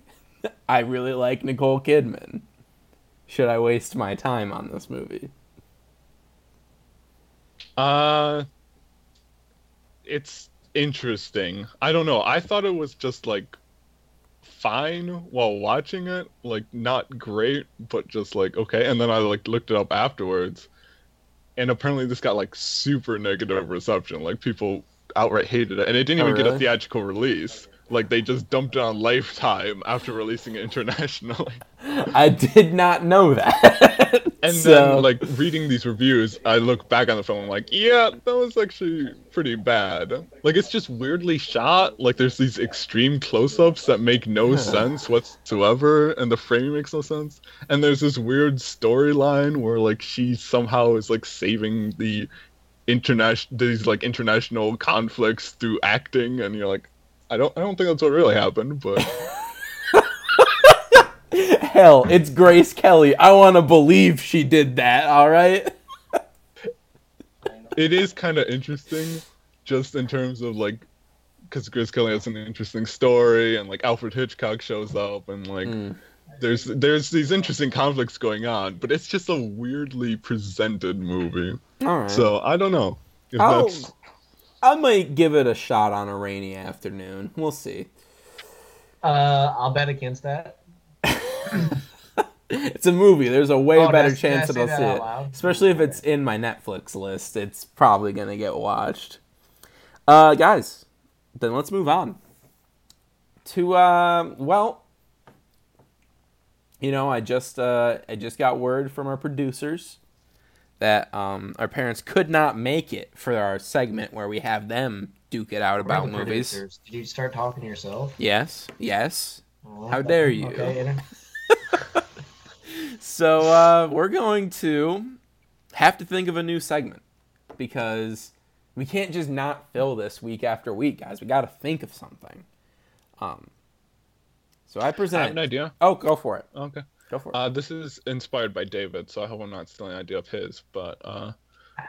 I really like Nicole Kidman. Should I waste my time on this movie? Uh, it's interesting. I don't know. I thought it was just like fine while watching it, like not great, but just like okay. And then I like looked it up afterwards, and apparently this got like super negative reception. Like people outright hated it, and it didn't Oh, even get a theatrical release. Like they just dumped it on Lifetime after releasing it internationally. I did not know that. And So- then, like reading these reviews, I look back on the film. I'm like, yeah, that was actually pretty bad. Like, it's just weirdly shot. Like, there's these extreme close-ups that make no sense whatsoever, and the framing makes no sense. And there's this weird storyline where, like, she somehow is like saving the international these like international conflicts through acting, and you're like, I don't, I don't think that's what really happened, but. Hell, it's Grace Kelly. I want to believe she did that, all right? it is kind of interesting just in terms of like because Grace Kelly has an interesting story and like Alfred Hitchcock shows up and like Mm. there's there's these interesting conflicts going on but it's just a weirdly presented movie All right. so I don't know if I'll- that's I might give it a shot on a rainy afternoon. We'll see. Uh, I'll bet against that. It's a movie. There's a way Oh, better did I- chance did that I'll see that it. loud? Especially if it's in my Netflix list. It's probably going to get watched. Uh, guys, then let's move on. To, uh, well, you know, I just, uh, I just got word from our producers that um, our parents could not make it for our segment where we have them duke it out about We're the movies. producers. Did you start talking to yourself? Yes, yes. Oh, How dare you. Okay, So uh, we're going to have to think of a new segment because we can't just not fill this week after week, guys. We got to think of something. Um, so I I have present. an idea Oh, go for it. okay Go for it. uh, this is inspired by David so I hope I'm not stealing an idea of his but uh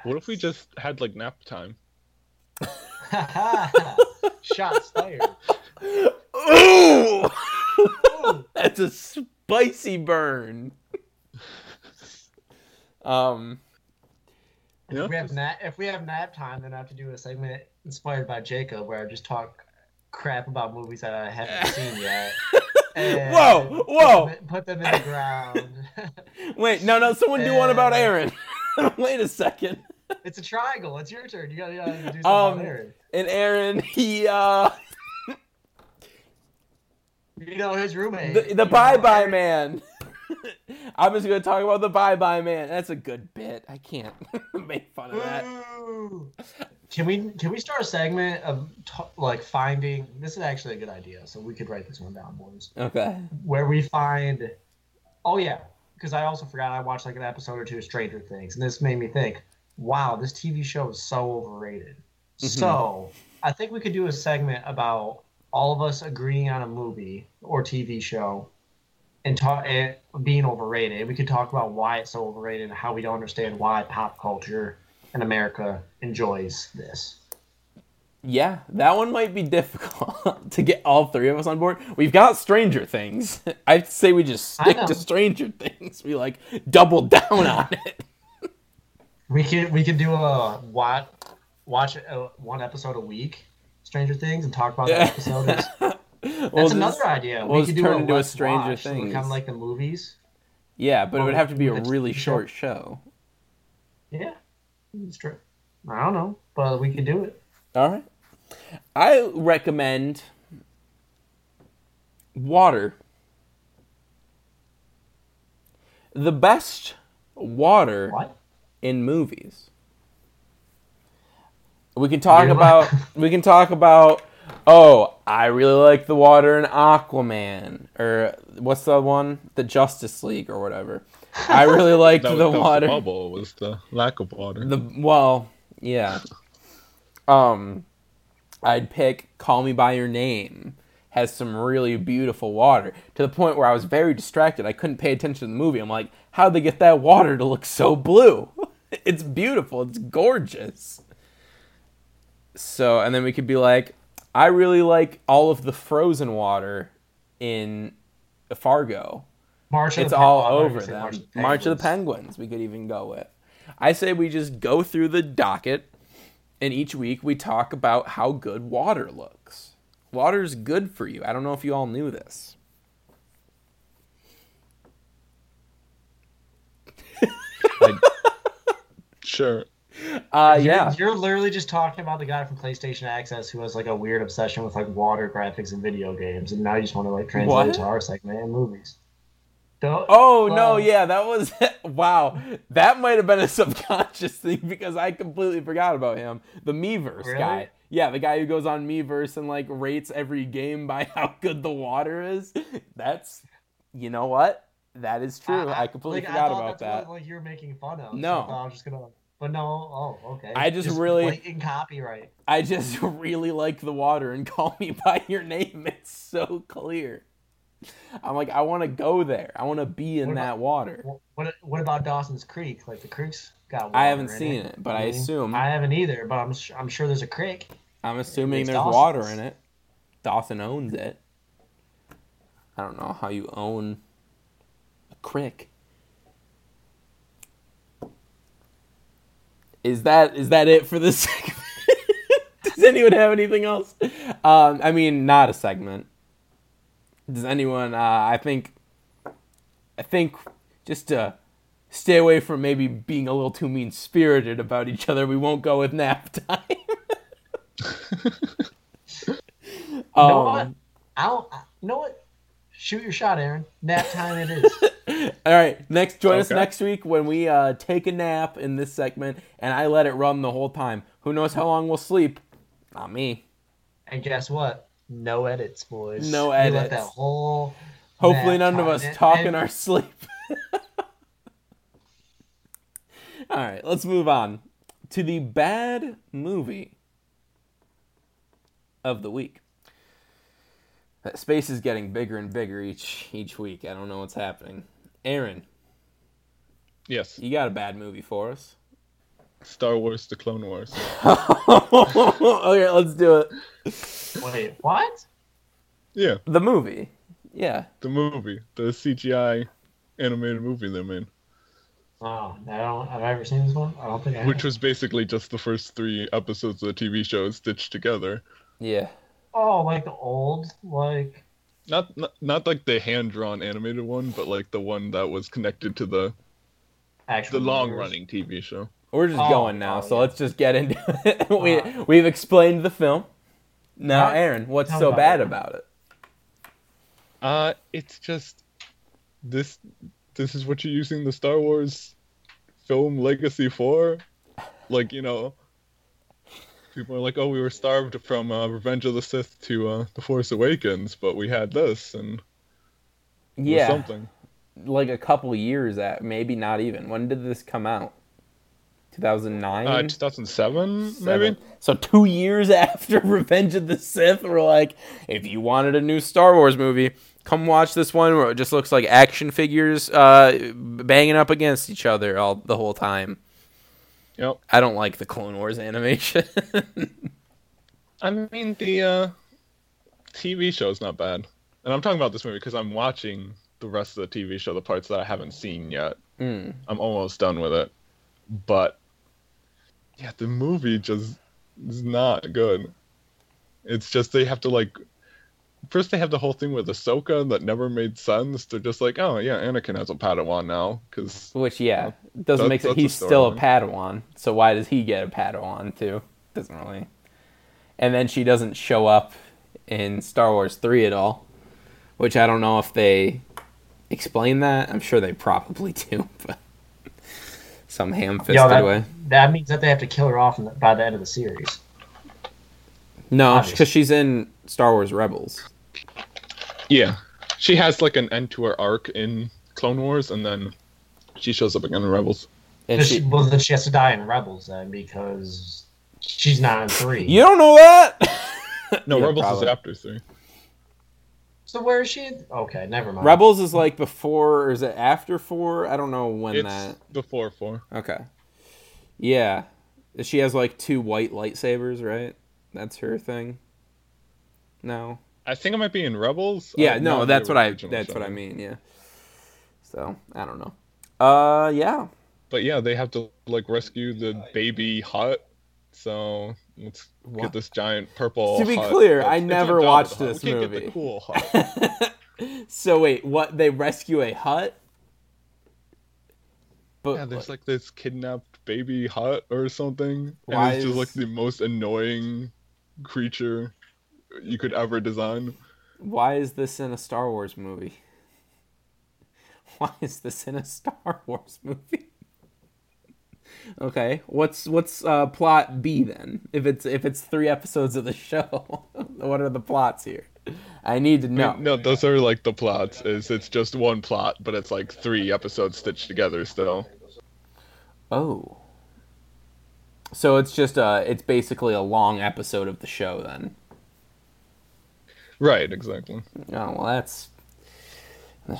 what if we just had like nap time Shots fired. Ooh, Ooh. that's a spicy burn. um, Yeah, If we have just- nap, if we have nap time, then I have to do a segment inspired by Jacob, where I just talk crap about movies that I haven't seen yet. and Whoa, put whoa. them Put them in the ground. wait, no, no. Someone do one about Aaron. wait a second. it's a triangle. It's your turn. You gotta, you gotta do something Um, on Aaron. And Aaron, he uh. You know his roommate. The, the know, Bye Bye Aaron- Man. I'm just gonna talk about the Bye Bye Man. That's a good bit. I can't make fun of that. Ooh. Can we can we start a segment of t- like finding? This is actually a good idea. So we could write this one down, boys. Okay. Where we find, oh yeah, because I also forgot I watched like an episode or two of Stranger Things, and this made me think, wow, this TV show is so overrated. Mhm. So I think we could do a segment about all of us agreeing on a movie or TV show and talk it being overrated. We could talk about why it's so overrated and how we don't understand why pop culture in America enjoys this. Yeah, that one might be difficult to get all three of us on board. We've got Stranger Things. I'd say we just stick to Stranger Things. We like double down on it. We could we could do a watch watch uh one episode a week, Stranger Things, and talk about that episode. That's We'll another just- idea. we'll we could do turn a into a Stranger watch, Things. kind of like the movies. Yeah, but it would have to be a really short show. Yeah, it's true. I don't know, but we could do it. All right. I recommend water. The best water What? in movies. We can talk You're about like- we can talk about oh, I really like the water in Aquaman or what's the one? The Justice League or whatever. I really liked That, the was- that was water. the bubble was the lack of water. The well, yeah. Um, I'd pick "Call Me by Your Name." Has some really beautiful water to the point where I was very distracted. I couldn't pay attention to the movie. I'm like, how'd they get that water to look so blue? it's beautiful. It's gorgeous. So, and then we could be like, I really like all of the frozen water in Fargo March. Of it's the all Pen- I thought you over said them. March March, of the Penguins. Penguins, we could even go with. I say we just go through the docket, and each week we talk about how good water looks. Water's good for you. I don't know if you all knew this. Like, sure. Uh, You're- yeah. You're literally just talking about the guy from PlayStation Access who has like a weird obsession with like water graphics and video games, and now you just want to like translate What? it to our segment and movies. Don't- Oh no, yeah, that was wow. That might have been a subconscious thing because I completely forgot about him. The Meverse Really? guy. Yeah, the guy who goes on Meverse and like rates every game by how good the water is. That's you know what? That is true. I, completely like, forgot thought about that's that. What, like you were making fun of. No. I, thought I was just gonna. But no. Oh, okay. I just really- blatant copyright. I just really like the water and call me by your name. It's so clear. I'm like, I want to go there. I want to be in What that about- water. What, what about Dawson's Creek? Like the creek's got. Water I haven't seen it, but I mean, assume I haven't either, but I'm I'm sure there's a creek. I'm assuming there's Dawson's. water in it. Dawson owns it. I don't know how you own a creek. Is that is that it for this segment? Does anyone have anything else? Um, I mean, not a segment. Does anyone? Uh, I think. I think just to stay away from maybe being a little too mean spirited about each other, we won't go with nap time. You know what? Um, I'll. I- You know what? Shoot your shot, Aaron. Nap time it is. All right, next join us next week when we uh, take a nap in this segment, and I let it run the whole time. Who knows how long we'll sleep? Not me. and guess what? No edits, boys. No We let edits. that whole. Hopefully, none of us talk in our sleep. All right, let's move on to the bad movie of the week. That space is getting bigger and bigger each each week. I don't know what's happening. Aaron, Yes. you got a bad movie for us? Star Wars: The Clone Wars. okay, let's do it. Wait, what? Yeah, The movie. Yeah. the movie, the CGI animated movie they made, Oh, I don't. Have I ever seen this one? I don't think I. which have. was basically just the first three episodes of the TV show stitched together. Yeah. Oh, like the old, like. Not not, not like the hand drawn animated one, but like the one that was connected to the Actual the long running TV show. We're just Oh, going now, oh, so yeah. let's just get into it. we Uh, we've explained the film. Now, Alright, Aaron, what's tell so about bad it. about it? Uh it's just this this is what you're using the Star Wars film legacy for? Like, you know, people are like, "Oh, we were starved from uh, Revenge of the Sith to uh, The Force Awakens, but we had this and Yeah. something." like a couple years at maybe not even. When did this come out? 2009. Uh, 2007, maybe. So two years after Revenge of the Sith, we're like, if you wanted a new Star Wars movie, come watch this one where it just looks like action figures uh, banging up against each other all the whole time. Yep. I don't like the Clone Wars animation. I mean, the uh, TV show is not bad, and I'm talking about this movie because I'm watching the rest of the TV show, the parts that I haven't seen yet. Mm. I'm almost done with it, but yeah, the movie just is not good. It's just they have to like. First, they have the whole thing with Ahsoka that never made sense. They're just like, oh yeah, Anakin has a Padawan now because Which, yeah, doesn't That- make sense. that's a He's still a. Padawan, so why does he get a Padawan too? Doesn't really. And then she doesn't show up in Star Wars 3 at all, which I don't know if they explain that. I'm sure they probably do, but some ham fisted Yo, that, way. that means that they have to kill her off the, by the end of the series. No, because she's in Star Wars Rebels. Yeah, she has like an end to her arc in Clone Wars, and then she shows up again in Rebels. And She, she, well, then she has to die in Rebels then because she's not in three. you don't know that? No, Yeah, Rebels probably. is after three. So where is she? Okay, never mind. Rebels is like before, or is it after four? I don't know when It's that. before four. Okay. Yeah. She has like two white lightsabers, right? That's her thing. No. I think it might be in Rebels. Yeah, uh, no, that's what I that's show. what I mean, yeah. So, I don't know. Uh yeah. But yeah, they have to like rescue the baby Hutt. So let's What? get this giant purple. To be Hutt clear, that's- I it's never watched the Hutt. this we can't Get movie. the cool Hutt. so wait, what they rescue a Hutt? But yeah, there's like this kidnapped baby Hutt or something, Why and it's just like the most annoying creature you could ever design. why is this in a Star Wars movie? Why is this in a Star Wars movie? Okay, what's what's uh, plot B then? If it's if it's three episodes of the show, what are the plots here? I need to know. No, those are like the plots. Is it's just one plot, but it's like three episodes stitched together still. Oh, so it's just uh it's basically a long episode of the show then. Right, exactly. Oh well, that's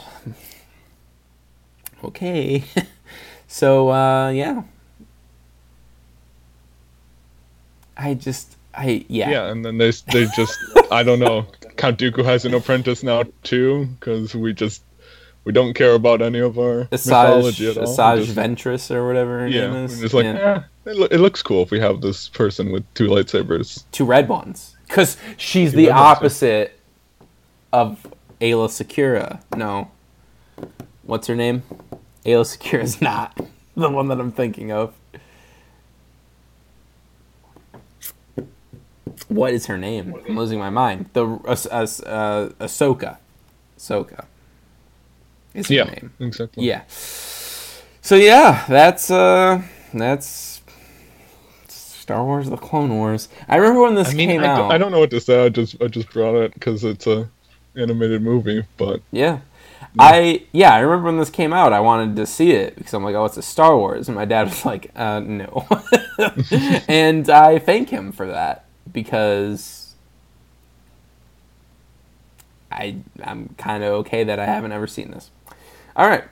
okay. so uh, yeah, I just I yeah. Yeah, and then they they just I don't know. Count Dooku has an apprentice now too, because we just we don't care about any of our Asajj, mythology at all. Asajj just- Ventress or whatever her yeah, name is. just like Yeah. eh, it, lo- it looks cool if we have this person with two lightsabers. two red ones because she's Two the red ones, opposite of Aayla Secura. No, what's her name? Aayla Secura is not the one that I'm thinking of. What is her name? I'm losing my mind. The uh, uh, uh, Ahsoka. Ahsoka. Is her Yeah, name. exactly. Yeah. So yeah, that's uh that's Star Wars: The Clone Wars. I remember when this I mean, came I, out. don't- I don't know what to say. I just I just brought it because it's a animated movie, but Yeah. I yeah, I remember when this came out. I wanted to see it because I'm like, oh, it's a Star Wars, and my dad was like, uh, no, and I thank him for that because I I'm kind of okay that I haven't ever seen this. All right,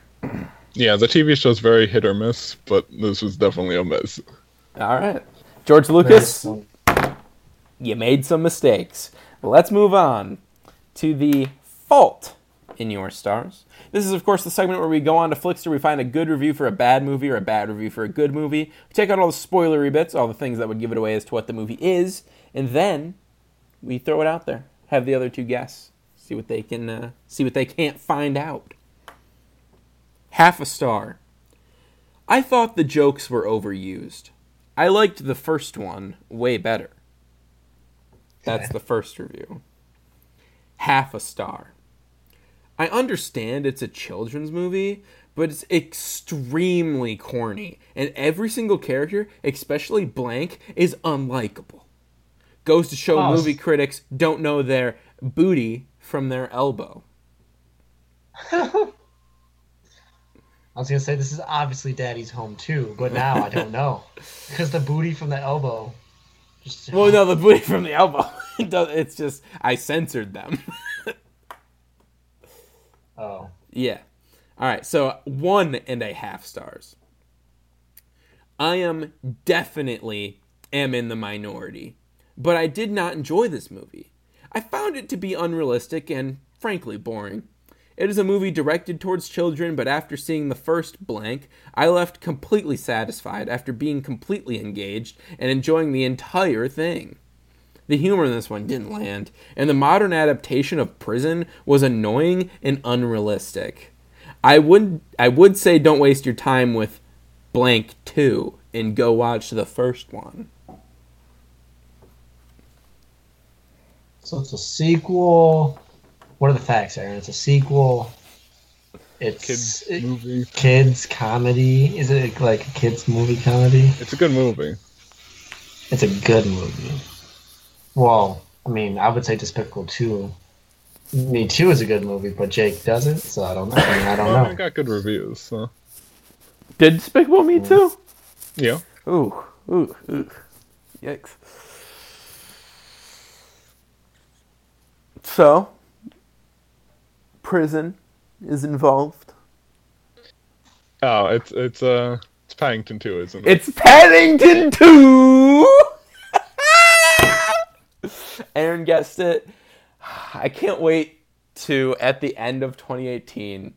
yeah, the TV show's very hit or miss, but this was definitely a miss. all right, George Lucas. you made some mistakes. Let's move on to the fault in your stars. This is, of course, the segment where we go on to Flixster. We find a good review for a bad movie or a bad review for a good movie. We take out all the spoilery bits, all the things that would give it away as to what the movie is, and then we throw it out there. Have the other two guess, see what they can, uh, see what they can't find out. Half a star. I thought the jokes were overused. I liked the first one way better. That's the first review. Half a star. I understand it's a children's movie, but it's extremely corny, and every single character, especially Blank, is unlikable. Goes to show Oh, movie critics don't know their booty from their elbow. I was gonna say this is obviously Daddy's home too, but now I don't know because the booty from the elbow. Just, Well, no, the booty from the elbow. It's just I censored them. Oh, Yeah. All right. So one and a half stars. I am definitely am in the minority, but I did not enjoy this movie. I found it to be unrealistic and frankly boring. It is a movie directed towards children, but after seeing the first blank, I left completely satisfied after being completely engaged and enjoying the entire thing. The humor in this one didn't land, and the modern adaptation of Prison was annoying and unrealistic. I would I would say don't waste your time with blank 2 and go watch the first one. So it's a sequel. What are the facts, Aaron? It's a sequel. It's Kids it- movie. kids comedy. Is it like a kids movie comedy? It's a good movie. It's a good movie. Well, I mean, I would say Despicable Two. Me Too is a good movie, but Jake doesn't, so I don't know. I, mean, I don't Well, it know. got good reviews. So Did Despicable Me too? yeah. Ooh, ooh, ooh. Yikes. So, prison is involved. Oh, it's it's uh it's Paddington 2, isn't it? It's Paddington 2! Aaron guessed it. I can't wait to, at the end of 2018,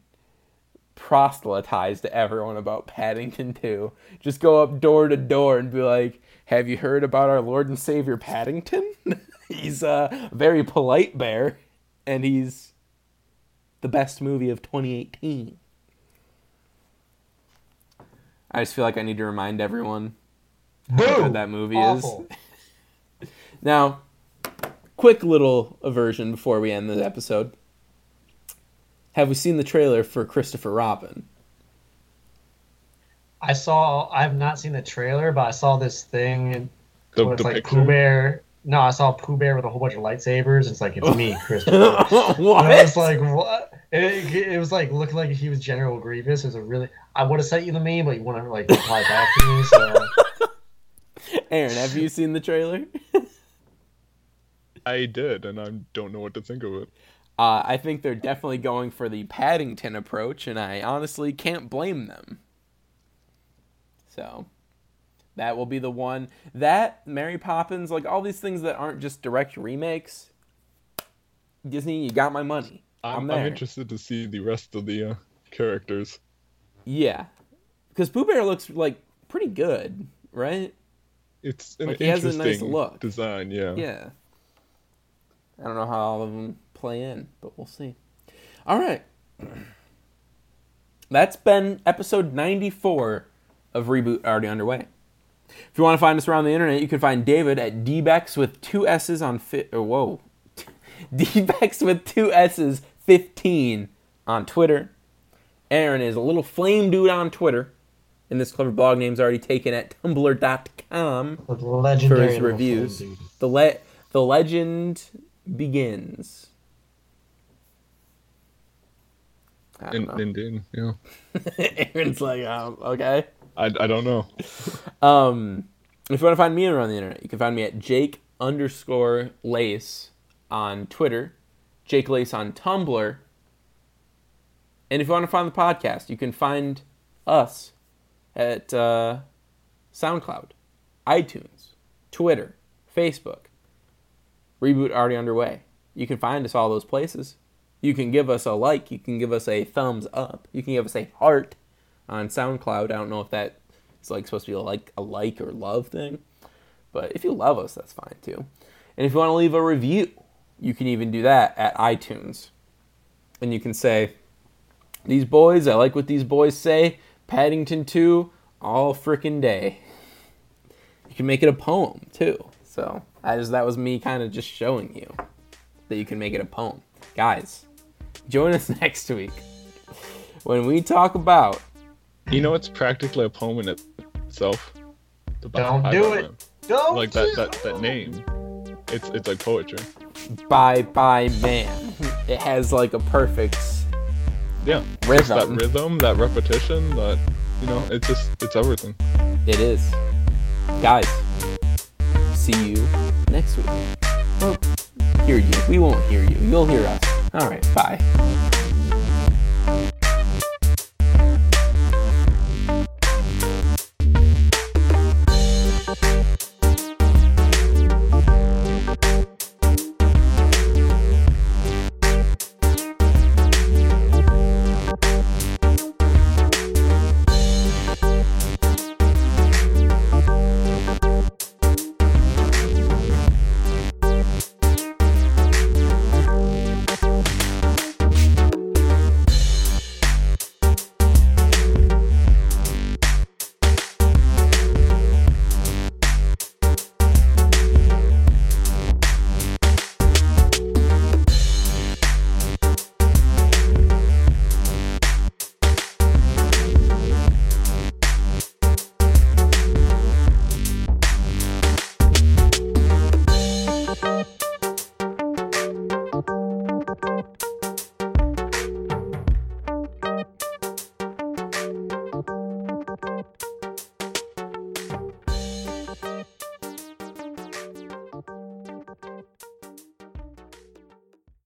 proselytize to everyone about Paddington 2. Just go up door to door and be like, Have you heard about our Lord and Savior Paddington? he's a very polite bear, and he's the best movie of 2018. I just feel like I need to remind everyone how good that movie Awful. is. Now, quick little aversion before we end the episode. Have we seen the trailer for Christopher Robin? I saw. I have not seen the trailer, but I saw this thing. The, it's the like picture. Pooh Bear. No, I saw Pooh Bear with a whole bunch of lightsabers. It's like it's me, Christopher. what? And I was like, what? It, it was like looking like he was General Grievous. It was a really. I would have sent you the meme, but you want to like reply back to me. So Aaron, have you seen the trailer? I did, and I don't know what to think of it. Uh, I think they're definitely going for the Paddington approach, and I honestly can't blame them. So, that will be the one. That, Mary Poppins, like all these things that aren't just direct remakes. Disney, you got my money. I'm, I'm. I'm interested to see the rest of the uh, characters. Yeah. Because Pooh Bear looks like pretty good, right? It's an Like, he has a interesting nice look. design, yeah. Yeah. I don't know how all of them play in, but we'll see. All right. That's been episode 94 of Reboot already underway. If you want to find us around the internet, you can find David at dbex with two S's on fit. Or whoa, dbex with two S's 15 on Twitter. Aaron is a little flame dude on Twitter, and this clever blog name's already taken at tumblr.com the legendary for his reviews. The le- the legend begins. I don't In, know. indeed, yeah. Aaron's like, um, okay. I, I don't know. Um, if you want to find me around the internet, you can find me at Jake underscore Lace on Twitter, Jake Lace on Tumblr. And if you want to find the podcast, you can find us at uh, SoundCloud, iTunes, Twitter, Facebook. Reboot already underway. You can find us all those places. You can give us a like. You can give us a thumbs up. You can give us a heart on SoundCloud. I don't know if that is like supposed to be like a like or love thing, but if you love us, that's fine too. And if you want to leave a review, you can even do that at iTunes, and you can say, "These boys, I like what these boys say." Paddington Two, all frickin' day. You can make it a poem too. So that was me kind of just showing you that you can make it a poem, guys. Join us next week when we talk about You know, it's practically a poem in itself. The Don't Bye do Bye it. Man. Don't Like that, that, that name. It's it's like poetry. Bye Bye Man. It has like a perfect yeah, just that Rhythm. rhythm, that repetition, that you know, it's just it's everything. It is. Guys, see you next week. Well, hear you. We won't hear you. You'll hear us. All right. Bye.